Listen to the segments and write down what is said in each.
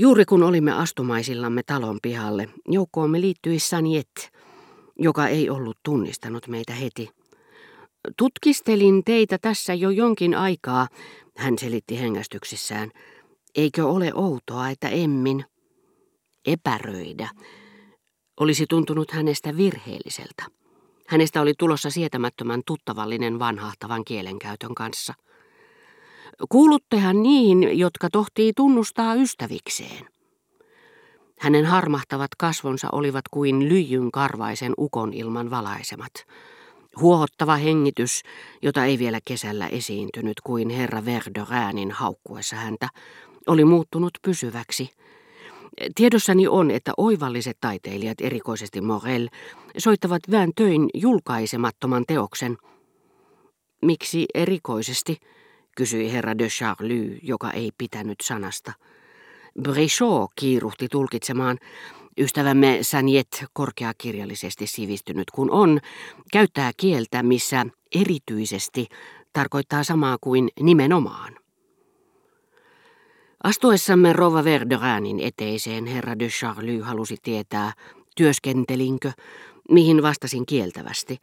Juuri kun olimme astumaisillamme talon pihalle, joukkoomme liittyi Sanjet, joka ei ollut tunnistanut meitä heti. Tutkistelin teitä tässä jo jonkin aikaa, hän selitti hengästyksissään. Eikö ole outoa, että Emmin epäröidä olisi tuntunut hänestä virheelliseltä. Hänestä oli tulossa sietämättömän tuttavallinen vanhahtavan kielenkäytön kanssa. Kuuluttehan niihin, jotka tohtii tunnustaa ystävikseen. Hänen harmahtavat kasvonsa olivat kuin lyijyn karvaisen ukon ilman valaisemat. Huohottava hengitys, jota ei vielä kesällä esiintynyt kuin herra Verderäänin haukkuessa häntä, oli muuttunut pysyväksi. Tiedossani on, että oivalliset taiteilijat, erikoisesti Morel, soittavat vähän töin julkaisemattoman teoksen. Miksi erikoisesti, kysyi herra de Charlie, joka ei pitänyt sanasta. Brichot kiiruhti tulkitsemaan. Ystävämme Sanjet, korkeakirjallisesti sivistynyt kun on, käyttää kieltä, missä erityisesti tarkoittaa samaa kuin nimenomaan. Astuessamme Rova Verderanin eteiseen herra de Charlie halusi tietää, työskentelinkö, mihin vastasin kieltävästi,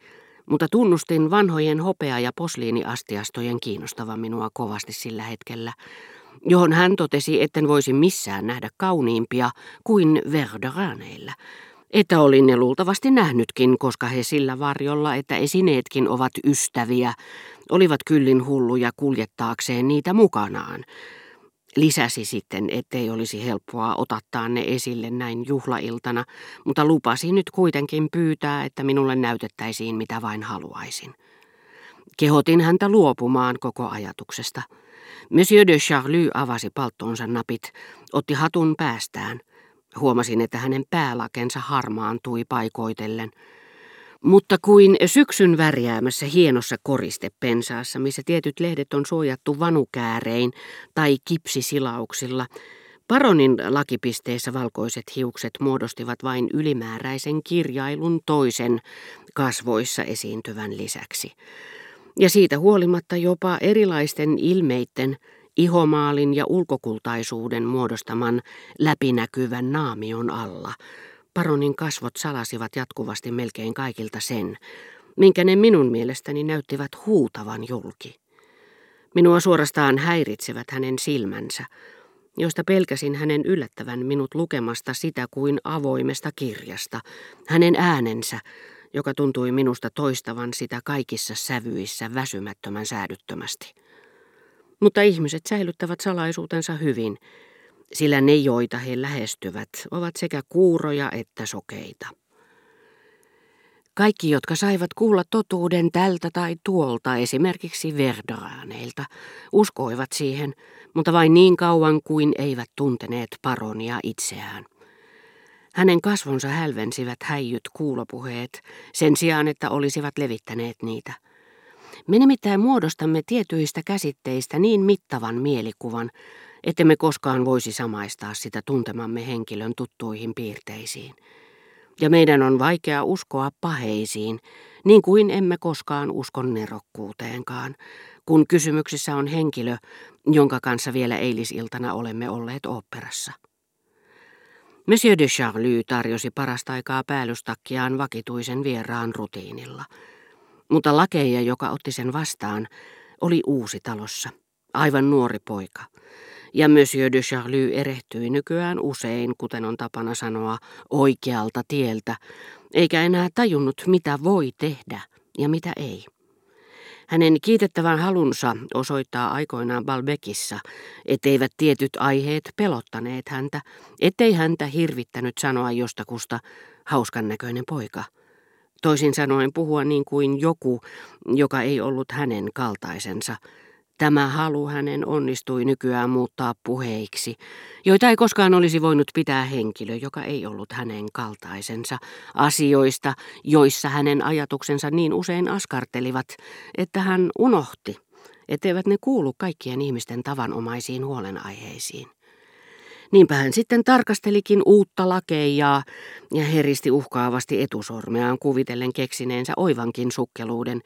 mutta tunnustin vanhojen hopea- ja posliiniastiastojen kiinnostavan minua kovasti sillä hetkellä, johon hän totesi, etten voisi missään nähdä kauniimpia kuin Verderaneillä, että olin ne luultavasti nähnytkin, koska he sillä varjolla, että esineetkin ovat ystäviä, olivat kyllin hulluja kuljettaakseen niitä mukanaan, Lisäsi sitten, ettei olisi helppoa otattaa ne esille näin juhlailtana, mutta lupasi nyt kuitenkin pyytää, että minulle näytettäisiin mitä vain haluaisin. Kehotin häntä luopumaan koko ajatuksesta. Monsieur de Charlie avasi palttoonsa napit, otti hatun päästään. Huomasin, että hänen päälakensa harmaantui paikoitellen – mutta kuin syksyn värjäämässä hienossa koristepensaassa, missä tietyt lehdet on suojattu vanukäärein tai kipsisilauksilla, Paronin lakipisteessä valkoiset hiukset muodostivat vain ylimääräisen kirjailun toisen kasvoissa esiintyvän lisäksi. Ja siitä huolimatta jopa erilaisten ilmeitten, ihomaalin ja ulkokultaisuuden muodostaman läpinäkyvän naamion alla – Paronin kasvot salasivat jatkuvasti melkein kaikilta sen, minkä ne minun mielestäni näyttivät huutavan julki. Minua suorastaan häiritsevät hänen silmänsä, josta pelkäsin hänen yllättävän minut lukemasta sitä kuin avoimesta kirjasta, hänen äänensä, joka tuntui minusta toistavan sitä kaikissa sävyissä väsymättömän säädyttömästi. Mutta ihmiset säilyttävät salaisuutensa hyvin, sillä ne, joita he lähestyvät, ovat sekä kuuroja että sokeita. Kaikki, jotka saivat kuulla totuuden tältä tai tuolta, esimerkiksi Verdoraaneilta, uskoivat siihen, mutta vain niin kauan kuin eivät tunteneet paronia itseään. Hänen kasvonsa hälvensivät häijyt kuulopuheet, sen sijaan että olisivat levittäneet niitä. Me nimittäin muodostamme tietyistä käsitteistä niin mittavan mielikuvan, ettemme koskaan voisi samaistaa sitä tuntemamme henkilön tuttuihin piirteisiin. Ja meidän on vaikea uskoa paheisiin, niin kuin emme koskaan usko nerokkuuteenkaan, kun kysymyksessä on henkilö, jonka kanssa vielä eilisiltana olemme olleet oopperassa. Monsieur de Charlie tarjosi parasta aikaa päällystakkiaan vakituisen vieraan rutiinilla. Mutta lakeja, joka otti sen vastaan, oli uusi talossa, aivan nuori poika – ja Monsieur de Charlie erehtyi nykyään usein, kuten on tapana sanoa, oikealta tieltä, eikä enää tajunnut, mitä voi tehdä ja mitä ei. Hänen kiitettävän halunsa osoittaa aikoinaan Balbekissa, etteivät tietyt aiheet pelottaneet häntä, ettei häntä hirvittänyt sanoa jostakusta hauskan näköinen poika. Toisin sanoen puhua niin kuin joku, joka ei ollut hänen kaltaisensa, Tämä halu hänen onnistui nykyään muuttaa puheiksi, joita ei koskaan olisi voinut pitää henkilö, joka ei ollut hänen kaltaisensa, asioista, joissa hänen ajatuksensa niin usein askartelivat, että hän unohti, etteivät ne kuulu kaikkien ihmisten tavanomaisiin huolenaiheisiin. Niinpä hän sitten tarkastelikin uutta lakeijaa ja heristi uhkaavasti etusormeaan kuvitellen keksineensä oivankin sukkeluuden,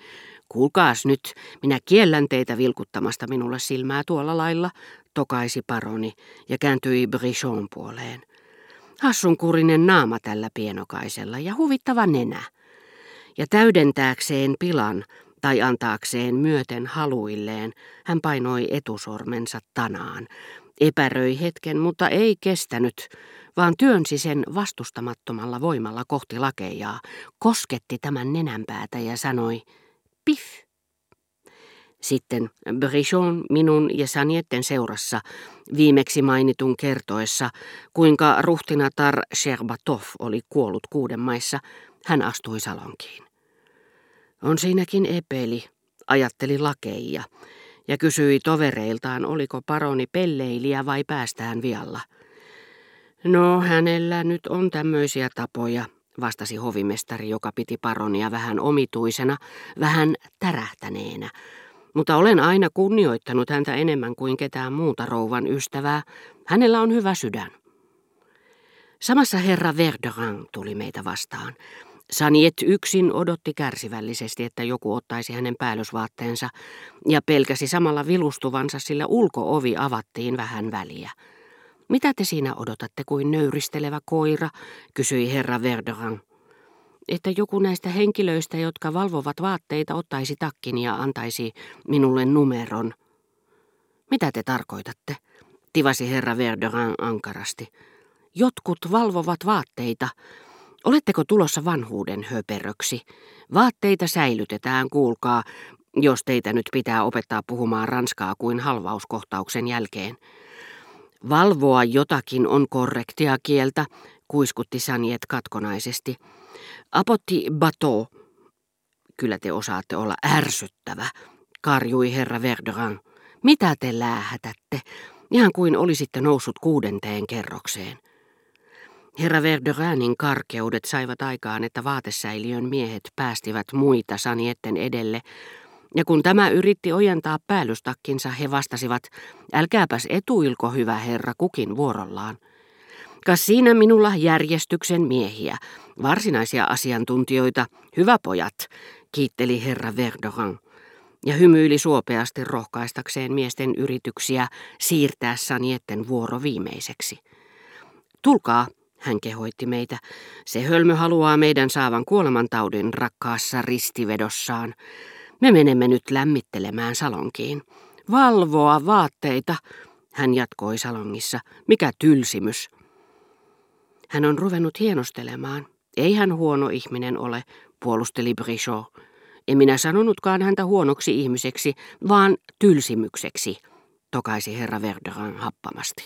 Kuulkaas nyt, minä kiellän teitä vilkuttamasta minulle silmää tuolla lailla, tokaisi paroni ja kääntyi Brichon puoleen. Hassunkurinen naama tällä pienokaisella ja huvittava nenä. Ja täydentääkseen pilan tai antaakseen myöten haluilleen, hän painoi etusormensa tanaan. Epäröi hetken, mutta ei kestänyt, vaan työnsi sen vastustamattomalla voimalla kohti lakeijaa, kosketti tämän nenänpäätä ja sanoi, piff. Sitten Brichon minun ja Sanietten seurassa viimeksi mainitun kertoessa, kuinka ruhtinatar Sherbatov oli kuollut kuuden maissa, hän astui salonkiin. On siinäkin epeli, ajatteli lakeija, ja kysyi tovereiltaan, oliko paroni pelleiliä vai päästään vialla. No, hänellä nyt on tämmöisiä tapoja, vastasi hovimestari, joka piti paronia vähän omituisena, vähän tärähtäneenä. Mutta olen aina kunnioittanut häntä enemmän kuin ketään muuta rouvan ystävää. Hänellä on hyvä sydän. Samassa herra Verderan tuli meitä vastaan. Saniet yksin odotti kärsivällisesti, että joku ottaisi hänen päällysvaatteensa, ja pelkäsi samalla vilustuvansa, sillä ulkoovi avattiin vähän väliä. Mitä te siinä odotatte kuin nöyristelevä koira, kysyi herra Verderan. Että joku näistä henkilöistä, jotka valvovat vaatteita, ottaisi takkin ja antaisi minulle numeron. Mitä te tarkoitatte? tivasi herra Verderan ankarasti. Jotkut valvovat vaatteita. Oletteko tulossa vanhuuden höperöksi? Vaatteita säilytetään, kuulkaa, jos teitä nyt pitää opettaa puhumaan ranskaa kuin halvauskohtauksen jälkeen. Valvoa jotakin on korrektia kieltä, kuiskutti Saniet katkonaisesti. Apotti bateau. Kyllä te osaatte olla ärsyttävä, karjui herra Verderan. Mitä te läähätätte? Ihan kuin olisitte noussut kuudenteen kerrokseen. Herra Verderanin karkeudet saivat aikaan, että vaatesäiliön miehet päästivät muita Sanietten edelle, ja kun tämä yritti ojentaa päällystakkinsa, he vastasivat, älkääpäs etuilko, hyvä herra, kukin vuorollaan. Kas siinä minulla järjestyksen miehiä, varsinaisia asiantuntijoita, hyvä pojat, kiitteli herra Verdoran ja hymyili suopeasti rohkaistakseen miesten yrityksiä siirtää Sanietten vuoro viimeiseksi. Tulkaa, hän kehoitti meitä. Se hölmö haluaa meidän saavan kuolemantaudin rakkaassa ristivedossaan. Me menemme nyt lämmittelemään salonkiin. Valvoa vaatteita, hän jatkoi salongissa. Mikä tylsimys. Hän on ruvennut hienostelemaan. Ei hän huono ihminen ole, puolusteli Brichot. En minä sanonutkaan häntä huonoksi ihmiseksi, vaan tylsimykseksi, tokaisi herra Verderan happamasti.